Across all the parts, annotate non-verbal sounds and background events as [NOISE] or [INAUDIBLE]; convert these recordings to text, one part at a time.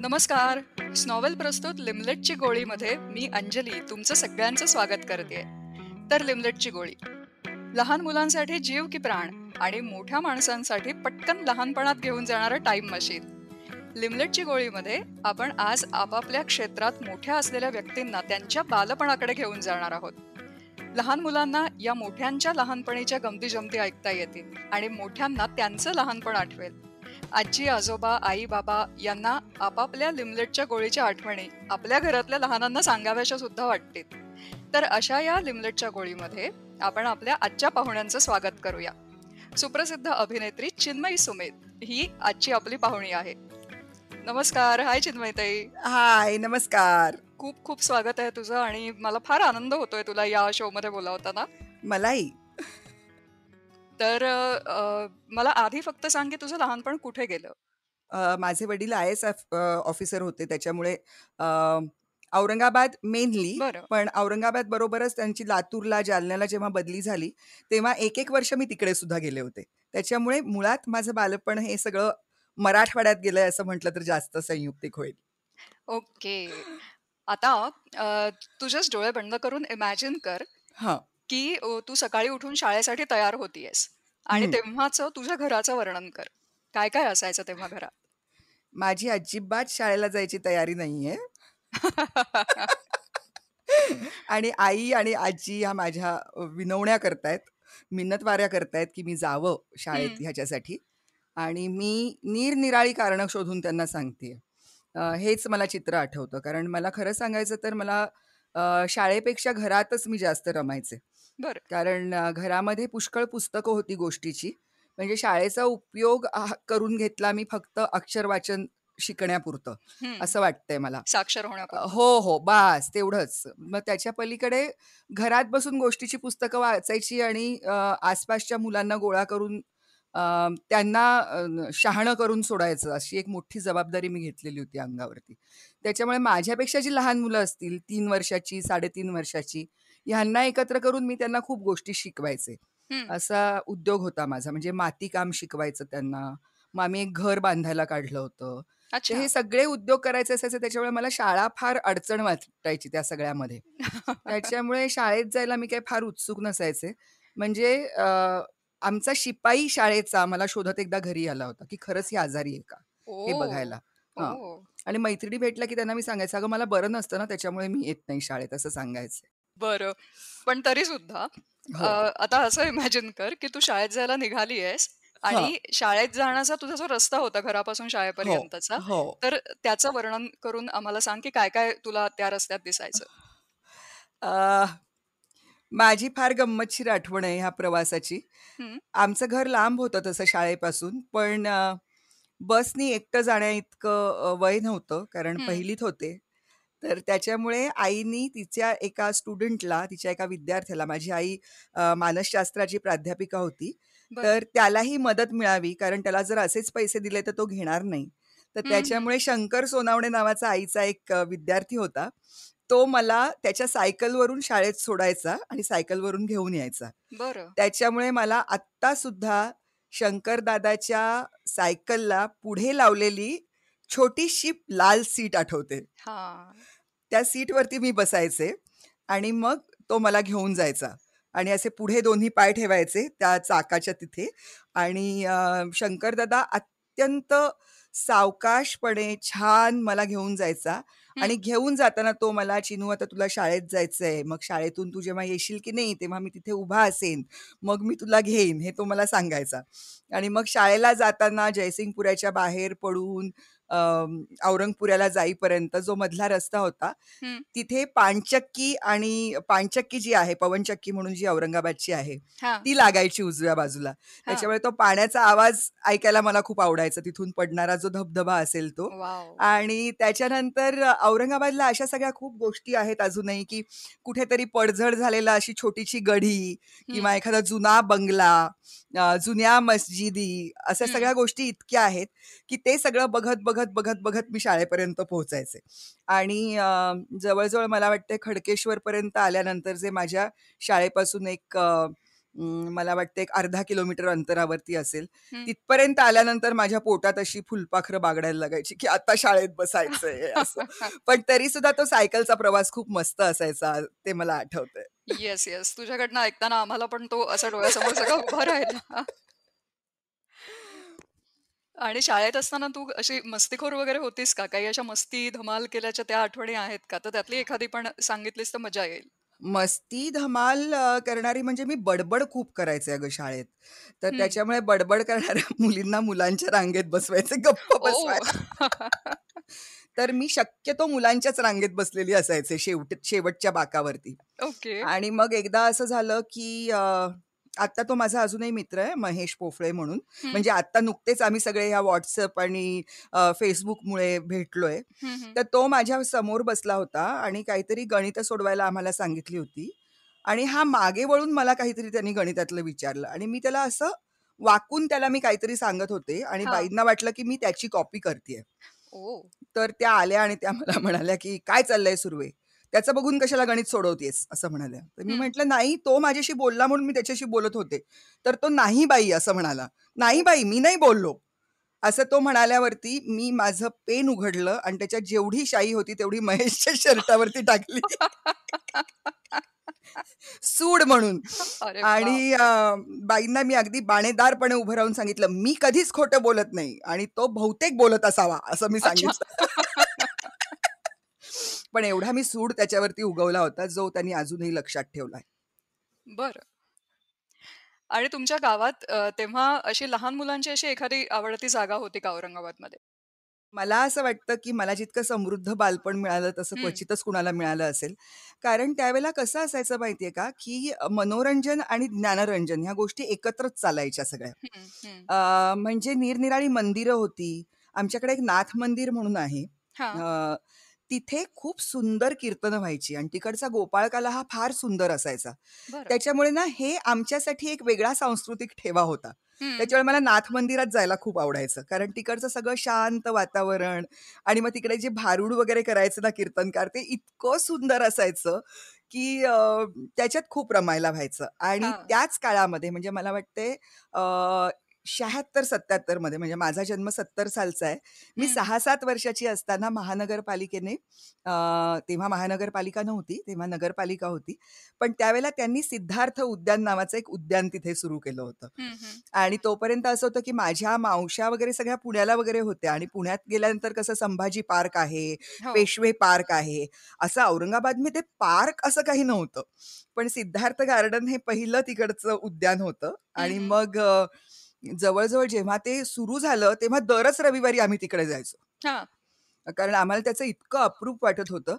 नमस्कार. स्नॉवेल प्रस्तुत लिमलेटची गोळीमध्ये मी अंजली तुमचं सगळ्यांचं स्वागत करते. तर लिमलेटची गोळी. लहान मुलांसाठी जीव की प्राण आणि मोठ्या माणसांसाठी पटकन लहानपणात घेऊन जाणारं टाइम मशीन लिमलेटची गोळीमध्ये आपण आज आपापल्या क्षेत्रात मोठ्या असलेल्या व्यक्तींना त्यांच्या बालपणाकडे घेऊन जाणार आहोत. लहान मुलांना या मोठ्यांच्या लहानपणीच्या गमती जमती ऐकता येतील आणि मोठ्यांना त्यांचं लहानपण आठवेल. आजी आजोबा आई बाबा यांना आपापल्या लिमलेटच्या गोळीच्या आठवणी आपल्या घरातल्या लहानांना सांगाव्याच्या सुद्धा वाटतील. तर अशा या लिमलेटच्या गोळीमध्ये आपण आपल्या आजच्या पाहुण्यांचं स्वागत करूया. सुप्रसिद्ध अभिनेत्री चिन्मयी सुमेध ही आजची आपली पाहुणी आहे. नमस्कार. हाय चिन्मयताई. हाय नमस्कार. खूप खूप स्वागत आहे तुझं आणि मला फार आनंद होतोय तुला या शो मध्ये बोलावताना. मलाही. तर मला आधी फक्त सांग की तुझं लहानपण कुठे गेलं? माझे वडील आय एस ऑफिसर होते. त्याच्यामुळे औरंगाबाद मेनली पण औरंगाबाद बरोबरच त्यांची लातूरला जालन्याला जेव्हा बदली झाली तेव्हा एक एक वर्ष मी तिकडे सुद्धा गेले होते. त्याच्यामुळे मुळात माझं बालपण हे सगळं मराठवाड्यात गेलंय असं म्हटलं तर जास्त संयुक्तिक होईल. ओके. आता अ, तुझेच डोळे बंद करून इमॅजिन कर. हा. की तू सकाळी उठून शाळेसाठी तयार होतीयस आणि. तेव्हाच तुझ्या घराचं वर्णन कर. काय काय असायचं तेव्हा घरात? माझी अजिबात शाळेला जायची तयारी नाहीये. [LAUGHS] आणि आई आणि आजी ह्या माझ्या विनवण्या करतायत. मिन्नतवाऱ्या करतायत की मी जावं शाळेत. ह्याच्यासाठी. आणि मी निरनिराळी कारणं शोधून त्यांना सांगते हेच मला चित्र आठवतं. कारण मला खरं सांगायचं तर मला शाळेपेक्षा घरातच मी जास्त रमायचे. बरं. कारण अ, घरामध्ये पुष्कळ पुस्तकं होती गोष्टीची. म्हणजे शाळेचा उपयोग करून घेतला मी फक्त अक्षर वाचन शिकण्यापुरतं. असं वाटतंय मला. साक्षर होण्यापूर्वी हो हो बास तेवढंच. मग त्याच्या पलीकडे घरात बसून गोष्टीची पुस्तकं वाचायची आणि अ, आसपासच्या मुलांना गोळा करून अ, त्यांना अ, शहाणं करून सोडायचं अशी एक मोठी जबाबदारी मी घेतलेली होती अंगावरती. त्याच्यामुळे माझ्यापेक्षा जी लहान मुलं असतील तीन वर्षाची साडेतीन वर्षाची ह्यांना एकत्र करून मी त्यांना खूप गोष्टी शिकवायचे. असा उद्योग होता माझा. म्हणजे मातीकाम शिकवायचं त्यांना. मग आम्ही एक घर बांधायला काढलं होतं. तर अच्छा. हे सगळे उद्योग करायचे असायचे. त्याच्यामुळे मला शाळा फार अडचण वाटायची त्या सगळ्यामध्ये. त्याच्यामुळे शाळेत जायला मी काही फार उत्सुक नसायचे. म्हणजे अ, आमचा शिपाई शाळेचा मला शोधत एकदा घरी आला होता की खरंच ही आजारी आहे का? हे बघायला. हा. आणि मैत्रिणी भेटल्या की त्यांना मी सांगायचं अगं मला बरं नसतं ना त्याच्यामुळे मी येत नाही शाळेत असं सांगायचं. बरं. पण तरी सुद्धा हो आता असं इमॅजिन कर की तू शाळेत जायला निघाली आहेस हा. आणि शाळेत जाण्याचा तुझा जो रस्ता होता घरापासून हो शाळेपर्यंतचा हो तर त्याचं वर्णन करून आम्हाला सांग की काय काय तुला त्या रस्त्यात दिसायचं? अ, माझी फार गंमतशीर आठवण आहे ह्या प्रवासाची. हम्म, आमचं घर लांब होतं तसं शाळेपासून पण अ, बसनी एकटं जाण्या इतकं वय नव्हतं कारण हम्म, पहिलीत होते. तर त्याच्यामुळे आईनी तिच्या एका स्टुडंटला तिच्या एका विद्यार्थ्याला माझी आई अ, मानसशास्त्राची प्राध्यापिका होती बरं तर त्यालाही मदत मिळावी कारण त्याला जर असेच पैसे दिले तर तो घेणार नाही. तर. त्याच्यामुळे शंकर सोनावणे नावाचा आईचा एक अ, विद्यार्थी होता. तो मला त्याच्या सायकलवरून शाळेत सोडायचा आणि सायकलवरून घेऊन यायचा. बरं. त्याच्यामुळे मला आत्ता सुद्धा शंकर दादाच्या सायकलला पुढे लावलेली छोटीशी लाल सीट आठवते. हा. त्या सीटवरती मी बसायचे आणि मग तो मला घेऊन जायचा. आणि असे पुढे दोन्ही पाय ठेवायचे त्या चाकाच्या तिथे. आणि अं, शंकरदादा अत्यंत सावकाशपणे छान मला घेऊन जायचा. आणि घेऊन जाताना तो मला चिनू आता तुला शाळेत जायचंय. मग शाळेतून तू जेव्हा येशील की नाही तेव्हा मी तिथे उभा असेन. मग मी तुला घेईन हे तो मला सांगायचा. आणि मग शाळेला जाताना जयसिंगपुऱ्याच्या बाहेर पडून औरंगपुऱ्याला जाईपर्यंत जो मधला रस्ता होता तिथे पाणचक्की आणि पाणचक्की जी आहे पवनचक्की म्हणून जी औरंगाबादची आहे हा. ती लागायची उजव्या बाजूला. हा. त्याच्यामुळे तो पाण्याचा आवाज ऐकायला मला खूप आवडायचा. तिथून पडणारा जो धबधबा असेल तो. वाव. आणि त्याच्यानंतर औरंगाबादला अशा सगळ्या खूप गोष्टी आहेत अजूनही की कुठेतरी पडझड झालेला अशी छोटीशी गढी किंवा एखादा जुना बंगला अ, जुन्या मस्जिदी अशा सगळ्या गोष्टी इतक्या आहेत की ते सगळं बघत बघत बघत बघत मी शाळेपर्यंत पोहोचायचे. आणि जवळजवळ मला वाटते खडकेश्वरपर्यंत आल्यानंतर जे माझ्या शाळेपासून एक मला वाटतं एक अर्धा किलोमीटर अंतरावरती असेल. तिथपर्यंत आल्यानंतर माझ्या पोटात अशी फुलपाखरं बागडायला लागायची की आता शाळेत बसायचंय असं. [LAUGHS] पण तरी सुद्धा तो सायकलचा प्रवास खूप मस्त असायचा ते मला आठवतंय. येस येस तुझ्याकडनं ऐकताना आम्हाला पण तो असा डोळ्यासमोर सगळा उभा राहिला? आणि शाळेत असताना तू अशी मस्तीखोर वगैरे होतीस का काही अशा मस्ती धमाल केल्याच्या त्या आठवणी आहेत का तर त्यातली एखादी पण सांगितलीस तर मजा येईल मस्ती धमाल अ, करणारी म्हणजे मी बडबड खूप करायचे अगं शाळेत. तर हं. त्याच्यामुळे बडबड करणाऱ्या [LAUGHS] मुलींना मुलांच्या रांगेत बसवायचे, गप्प ओ बसवायला. तर मी शक्यतो मुलांच्याच रांगेत बसलेली असायचे शेवट शेवटच्या बाकावरती. ओके. आणि मग एकदा असं झालं, की अ, आत्ता तो माझा अजूनही मित्र आहे महेश पोफळे म्हणून. हं. म्हणजे आत्ता नुकतेच आम्ही सगळे ह्या WhatsApp आणि अ, Facebookमुळे भेटलोय. हं, हं. तर तो माझ्यासमोर बसला होता आणि काहीतरी गणितं सोडवायला आम्हाला सांगितली होती आणि हा मागे वळून मला काहीतरी त्यांनी गणितातलं विचारलं आणि मी त्याला असं वाकून त्याला मी काहीतरी सांगत होते आणि हां. बाईंना वाटलं, की मी त्याची कॉपी करतेय. ओह! तर त्या आल्या आणि त्या मला म्हणाल्या, की "काय चाललंय सुर्वे? त्याचं बघून कशाला गणित सोडवतेस?" असं म्हणाल्या. तर मी. म्हटलं, "नाही, तो माझ्याशी बोलला म्हणून मी त्याच्याशी बोलत होते." तर तो, "नाही बाई," असं म्हणाला. "नाही बाई, मी नाही बोललो." असं तो म्हणाल्यावरती मी माझं पेन उघडलं आणि त्याच्यात जेवढी शाई होती तेवढी महेशच्या शर्टावरती टाकली. सूड म्हणून. आणि बाईंना मी अगदी बाणेदारपणे उभं राहून सांगितलं, "मी कधीच खोटं बोलत नाही आणि तो बहुतेक बोलत असावा," असं मी. सांगितलं. पण एवढा मी सूड त्याच्यावरती उगवला होता, जो त्यांनी अजूनही लक्षात ठेवलाय. बरं. आणि तुमच्या गावात अ, तेव्हा अशी लहान मुलांची अशी एखादी आवडती जागा होती का औरंगाबादमध्ये? मला असं वाटतं, की मला जितकं समृद्ध बालपण मिळालं तसं. क्वचितच कुणाला मिळालं असेल. कारण त्यावेळेला कसं असायचं माहितीये का, की मनोरंजन आणि ज्ञानरंजन ह्या गोष्टी एकत्रच चालायच्या सगळ्या. अ, म्हणजे निरनिराळी मंदिरं होती. आमच्याकडे एक नाथ मंदिर म्हणून आहे. हां. अ, तिथे खूप सुंदर कीर्तनं व्हायची आणि तिकडचा गोपाळकाला हा फार सुंदर असायचा. बरं. त्याच्यामुळे ना हे आमच्यासाठी एक वेगळा सांस्कृतिक ठेवा होता. हं. त्याच्यामुळे मला नाथ मंदिरात जायला खूप आवडायचं. कारण तिकडचं सगळं शांत वातावरण आणि मग तिकडे जे भारुड वगैरे करायचे ना कीर्तनकार, ते इतकं सुंदर असायचं, की अ, त्याच्यात खूप रमायला व्हायचं. आणि हां. त्याच काळामध्ये म्हणजे मला वाटते अ, 76-77 मध्ये म्हणजे माझा जन्म 70 सालचा आहे. मी हं. 6-7 वर्षाची असताना महानगरपालिकेने तेव्हा महानगरपालिका नव्हती, तेव्हा नगरपालिका होती. पण त्यावेळेला त्यांनी सिद्धार्थ उद्यान नावाचं एक उद्यान तिथे सुरू केलं होतं. आणि तोपर्यंत असं होतं, की माझ्या मावश्या वगैरे सगळ्या पुण्याला वगैरे होत्या आणि पुण्यात गेल्यानंतर कसं संभाजी पार्क आहे, हो. पेशवे पार्क आहे. असं औरंगाबादमध्ये पार्क असं काही नव्हतं. पण सिद्धार्थ गार्डन हे पहिलं तिकडचं उद्यान होतं आणि. मग जवळ-जवळ जेव्हा ते सुरू झालं, तेव्हा दरच रविवारी आम्ही तिकडे जायचो. हां. कारण आम्हाला त्याचं इतकं अप्रूप वाटत होतं.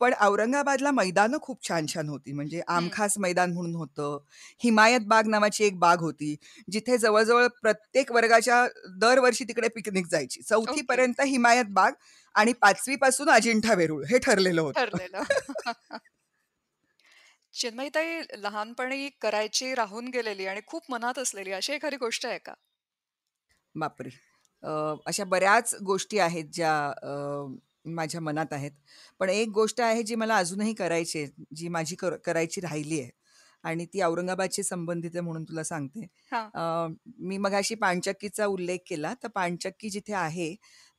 पण औरंगाबादला मैदानं खूप छान-छान होती. म्हणजे. आमखास मैदान म्हणून होतं. हिमायत बाग नावाची एक बाग होती, जिथे जवळ-जवळ प्रत्येक वर्गाच्या दरवर्षी तिकडे पिकनिक जायची. 4थी ओके. पर्यंत हिमायत बाग आणि 5वी पासून अजिंठा वेरूळ हे ठरलेलं होतं. [LAUGHS] चिन्मयीताई, लहानपणी करायची राहून गेलेली आणि खूप मनात असलेली अशी एखादी गोष्ट आहे का? बापरे! अ, अशा बऱ्याच गोष्टी आहेत ज्या अ, माझ्या मनात आहेत. पण एक गोष्ट आहे जी मला अजूनही करायची आहे, जी माझी कर करायची राहिली आहे आणि ती औरंगाबादशी संबंधित आहे म्हणून तुला सांगते. हां. अ, मी मगाशी पाणचक्कीचा उल्लेख केला, तर पाणचक्की जिथे आहे,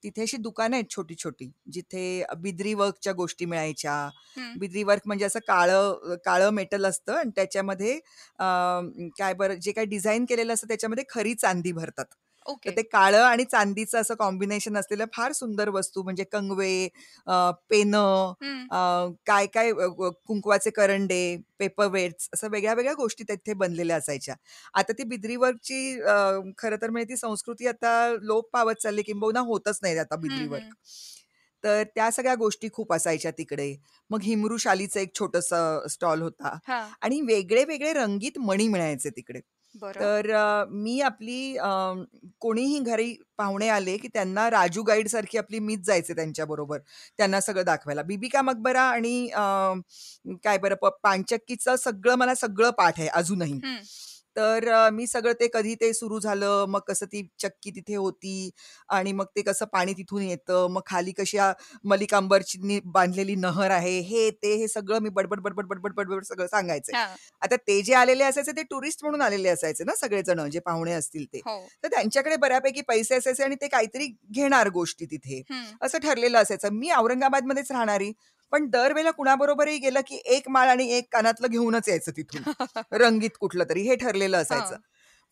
तिथे अशी दुकानं आहेत छोटी-छोटी, जिथे बिद्री वर्कच्या गोष्टी मिळायच्या. बिद्री वर्क म्हणजे असं काळं काळं मेटल असतं आणि त्याच्यामध्ये अ, काय बरं जे काही डिझाइन केलेलं असतं त्याच्यामध्ये खरी चांदी भरतात. तर. ते काळं आणि चांदीचं असं कॉम्बिनेशन असलेल्या फार सुंदर वस्तू म्हणजे कंगवे, पेनं, अ, अ, कुंकवाचे करंडे, पेपर वेट्स असं वेगळ्या-वेगळ्या गोष्टी तिथे बनलेल्या असायच्या. आता ती बिद्री वर्कची खरं तर म्हणजे ती संस्कृती आता लोप पावत चालली किंबहुना होतच नाही आता बिद्री वर्क. तर त्या सगळ्या गोष्टी खूप असायच्या तिकडे. मग हिमरू शालीचं एक छोटंसं स्टॉल होता. आणि वेगळे-वेगळे रंगीत मणी मिळायचे तिकडे. बरं. तर अ, मी आपली अ, कोणीही घरी पाहुणे आले, की त्यांना राजू गाईडसारखी आपली मीच जायचे त्यांच्याबरोबर, त्यांना सगळं दाखवायला. बीबी का मकबरा आणि अ, काय बरं प पाणचक्कीचं सगळं मला सगळं पाठ आहे अजूनही. हं. तर मी सगळं ते कधी ते सुरू झालं, मग कसं ती चक्की तिथे होती आणि मग ते कसं पाणी तिथून येतं, मग खाली कशा मलिकांबरची बांधलेली नहर आहे, हे ते हे सगळं मी बडबड, बडबड, बडबड, बडबड सगळं सांगायचे. आता ते जे आलेले असायचे ते टुरिस्ट म्हणून आलेले असायचे ना सगळेजण जे पाहुणे असतील ते. हो. तर त्यांच्याकडे बऱ्यापैकी पैसे असायचे आणि ते काहीतरी घेणार गोष्टी तिथे. असं ठरलेलं असायचं. मी औरंगाबादमध्येच राहणारी, पण दरवेळेला कुणाबरोबरही गेलं की एक माळ आणि एक कानातलं घेऊनच यायचं तिथून. [LAUGHS] रंगीत कुठलं तरी हे ठरलेलं असायचं.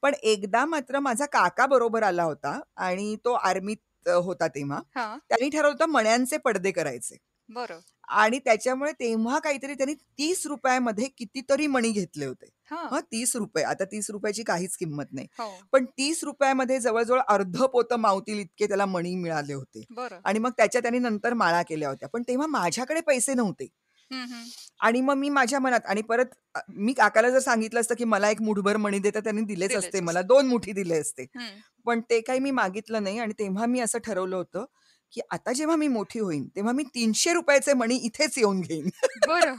पण एकदा मात्र माझा काका बरोबर आला होता आणि तो आर्मीत होता तेव्हा. त्यांनी ठरवलं होतं मण्यांचे पडदे करायचे. बरं. आणि त्याच्यामुळे तेव्हा काहीतरी त्यांनी ₹30 मध्ये कितीतरी मणी घेतले होते. हां. हां, ₹30 आता ₹30 ची काहीच किंमत नाही. हो. पण ₹30 मध्ये जवळ-जवळ अर्धं पोतं मावतील इतके त्याला मणी मिळाले होते. बरं. आणि मग त्याच्या त्यांनी नंतर माळा केल्या होत्या. पण तेव्हा माझ्याकडे पैसे नव्हते. हं, हं. आणि मग मी माझ्या मनात आणि परत अ, मी काकाला जर सांगितलं असतं की मला एक मुठभर मणी दे, तर त्यांनी दिलेच दिलेच असते असते. मला. 2 मुठी दिले असते. हं. पण ते काही मी मागितलं नाही आणि तेव्हा मी असं ठरवलं होतं, की आता जेव्हा मी मोठी होईन, तेव्हा मी तीनशे रुपयाचे मणी इथेच येऊन घेईन. बरं.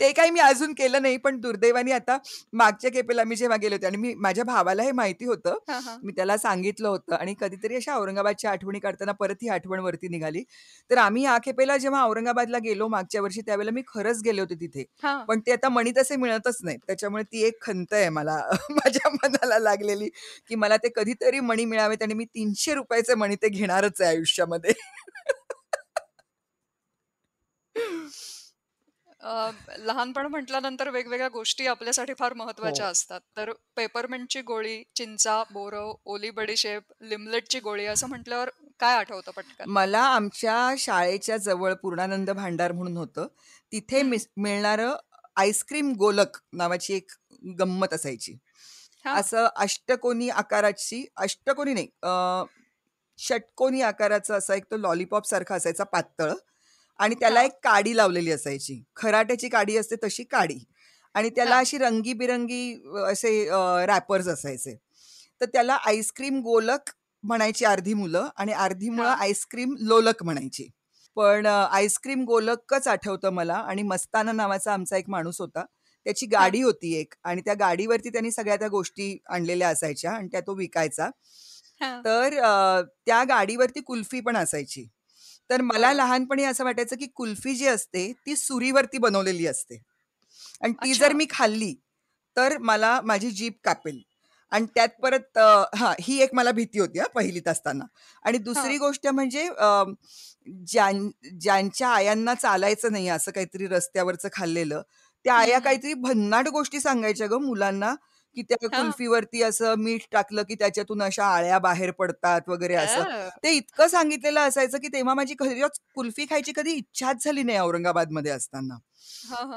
ते काही मी अजून केलं नाही. पण दुर्दैवाने आता मागच्या खेपेला मी जेव्हा गेले होते आणि मी माझ्या भावाला हे माहिती होतं. मी त्याला सांगितलं होतं आणि कधीतरी अशा औरंगाबादच्या आठवणी काढताना परत ही आठवण वरती निघाली. तर आम्ही या खेपेला जेव्हा औरंगाबादला गेलो मागच्या वर्षी त्यावेळेला मी खरंच गेले होते तिथे. पण ते आता मणी तसे मिळतच नाहीत. त्याच्यामुळे ती एक खंत आहे मला [LAUGHS] माझ्या मनाला लागलेली, की मला ते कधीतरी मणी मिळावेत आणि मी ₹300 चे मणी ते घेणारच आहे आयुष्यामध्ये. [LAUGHS] लहानपण म्हटल्यानंतर वेगवेगळ्या गोष्टी आपल्यासाठी फार महत्त्वाच्या हो. असतात. तर पेपरमिंटची गोळी, चिंचा, बोरं, ओली बडीशेप, लिमलेटची गोळी असं म्हटल्यावर काय आठवतं पटकन? मला आमच्या शाळेच्या जवळ पूर्णानंद भांडार म्हणून होतं. तिथे. मिस मिळणारं आईस्क्रीम गोलक नावाची एक गंमत असायची. हां. असं अष्टकोनी आकाराची अष्टकोनी नाही अ, षटकोनी आकाराचा असा एक तो लॉलीपॉप सारखा असायचा पातळ आणि त्याला हां. एक काडी लावलेली असायची. खराट्याची काडी असते तशी काडी आणि त्याला हां. अशी रंगीबिरंगी अ, असे रॅपर्स असायचे. तर त्याला आईस्क्रीम गोलक म्हणायची अर्धी मुलं आणि अर्धी मुलं हां. आईस्क्रीम लोलक म्हणायची. पण अ, आईस्क्रीम गोलकच आठवतं मला आणि मस्ताना नावाचा आमचा एक माणूस होता. त्याची हां. गाडी होती एक आणि त्या गाडीवरती त्यांनी सगळ्या त्या गोष्टी आणलेल्या असायच्या आणि त्या तो विकायचा. हां. तर अ, त्या गाडीवरती कुल्फी पण असायची. तर मला. लहानपणी असं वाटायचं, की कुल्फी जी असते ती सुरीवरती बनवलेली असते. आणि ती जर अच्छा. मी खाल्ली, तर मला माझी जीभ कापेल. आणि त्यात परत अ, हां, ही एक मला भीती होती हां, पहिलीत असताना. आणि दुसरी हां. गोष्ट म्हणजे अ, ज्यां ज्यांच्या आयांना चालायचं नाही असं काहीतरी रस्त्यावरचं खाल्लेलं, त्या आया हं. काहीतरी भन्नाट गोष्टी सांगायच्या गं मुलांना, की त्या. कुल्फीवरती असं मीठ टाकलं, की त्याच्यातून अशा आळ्या बाहेर पडतात वगैरे असं. ते इतकं सांगितलेलं असायचं, की तेव्हा माझी खरंच कुल्फी खायची कधी इच्छाच झाली नाही औरंगाबादमध्ये असताना.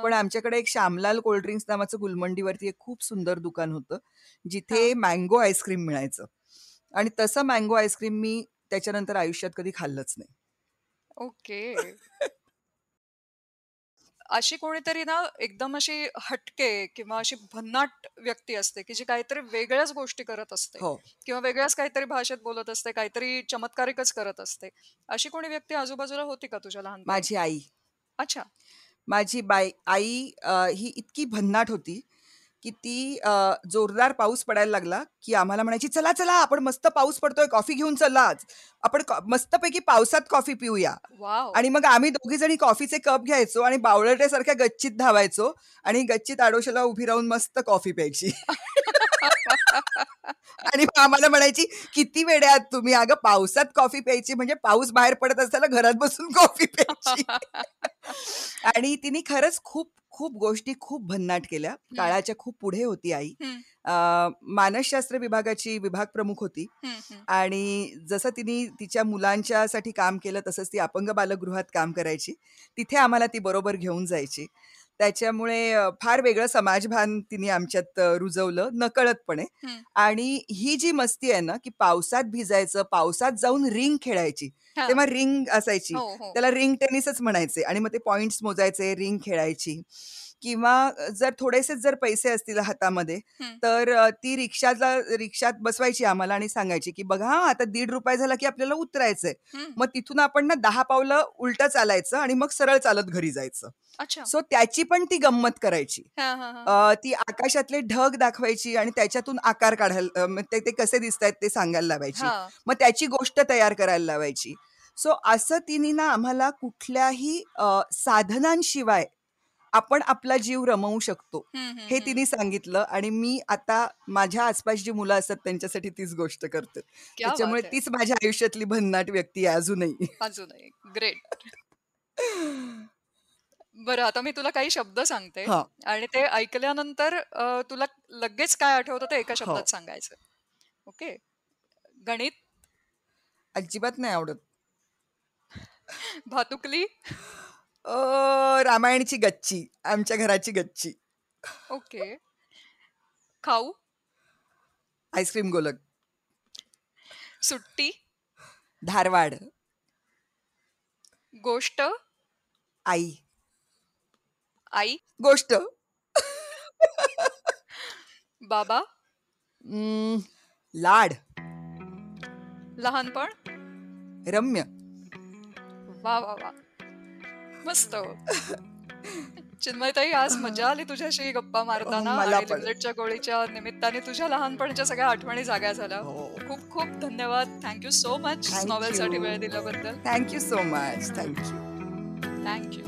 पण आमच्याकडे एक श्यामलाल कोल्ड ड्रिंक्स नावाचं गुलमंडीवरती एक खूप सुंदर दुकान होतं, जिथे. मँगो आईस्क्रीम मिळायचं. आणि तसं मँगो आईस्क्रीम मी त्याच्यानंतर आयुष्यात कधी खाल्लंच नाही. ओके. [LAUGHS] अशी कोणीतरी ना एकदम अशी हटके किंवा अशी भन्नाट व्यक्ती असते, की जी काहीतरी वेगळ्याच गोष्टी करत असते हो. किंवा वेगळ्याच काहीतरी भाषेत बोलत असते, काहीतरी चमत्कारिकच करत असते. अशी कोणी व्यक्ती आजूबाजूला होती का तुझ्या लहानपणी? माझी आई. अच्छा. माझी बाई आई अ, ही इतकी भन्नाट होती, की ती अ, जोरदार पाऊस पडायला लागला, की आम्हाला म्हणायची, "चला, चला आपण मस्त पाऊस पडतोय, कॉफी घेऊन चला आज. आपण कॉ मस्तपैकी पावसात कॉफी पिऊया." वॉव! आणि मग आम्ही दोघी जणी कॉफीचे कप घ्यायचो आणि बावळट्यासारख्या गच्चीत धावायचो आणि गच्चीत आडोशाला उभी राहून मस्त कॉफी प्यायची. [LAUGHS] आणि आम्हाला म्हणायची, "किती वेडे आहात तुम्ही? अगं पावसात कॉफी प्यायची म्हणजे पाऊस बाहेर पडत असताना घरात बसून [LAUGHS] कॉफी प्यायची." [LAUGHS] आणि तिने खरंच खूप, खूप गोष्टी खूप भन्नाट केल्या. काळाच्या खूप पुढे होती आई. मानसशास्त्र विभागाची विभाग प्रमुख होती. आणि जसं तिने तिच्या मुलांच्यासाठी काम केलं तसंच ती अपंग बालगृहात काम करायची. तिथे आम्हाला ती बरोबर घेऊन जायची. त्याच्यामुळे अ, फार वेगळं समाजभान तिने आमच्यात अ, रुजवलं नकळतपणे. हं. आणि ही जी मस्ती आहे ना, की पावसात भिजायचं, पावसात जाऊन रिंग खेळायची. हां. तेव्हा रिंग असायची. हो, हो. त्याला रिंग टेनिसच म्हणायचे आणि मग ते पॉइंट्स मोजायचे, रिंग खेळायची. किंवा जर थोडेसे जर पैसे असतील हातामध्ये. तर ती रिक्षाला रिक्षात बसवायची आम्हाला आणि सांगायची की बघा हा आता दीड रुपये झाला की आपल्याला उतरायचंय. मग तिथून आपण ना दहा पावलं उलट चालायचं आणि मग सरळ चालत घरी जायचं. अच्छा. सो त्याची पण ती गंमत करायची. हा हा हा. ती आकाशातले ढग दाखवायची आणि त्याच्यातून आकार काढायला ते कसे दिसत आहेत ते सांगायला लावायची. मग त्याची गोष्ट तयार करायला लावायची. सो असं तिने ना आम्हाला कुठल्याही साधनांशिवाय आपण आपला जीव रमवू शकतो. हे. तिने सांगितलं आणि मी आता माझ्या आसपास जी मुलं असतात त्यांच्यासाठी तीच गोष्ट करते. त्याच्यामुळे. तीच माझ्या आयुष्यातली भन्नाट व्यक्ती आहे अजूनही. अजूनही. ग्रेट बरं आता मी तुला काही शब्द सांगते आणि ते ऐकल्यानंतर तुला लगेच काय आठवतं ते एका शब्दात सांगायचं. ओके? गणित? अजिबात नाही आवडत. भातुकली? अ, रामायणची गच्ची आमच्या घराची गच्ची. ओके. खाऊ? आईस्क्रीम गोलक. सुट्टी? धारवाड. गोष्ट? आई. आई? गोष्ट. बाबा? लाड. लहानपण? रम्य. वा वा वा. मस्त. चिन्मयताई आज मजा आली तुझ्याशी गप्पा मारताना. लिमलेटच्या गोळीच्या निमित्ताने तुझ्या लहानपणच्या सगळ्या आठवणी जाग्या झाल्या. हो. खूप खूप धन्यवाद. थँक्यू सो मच नॉवेल साठी. वेळ दिल्याबद्दल. Thank you so much thank you thank you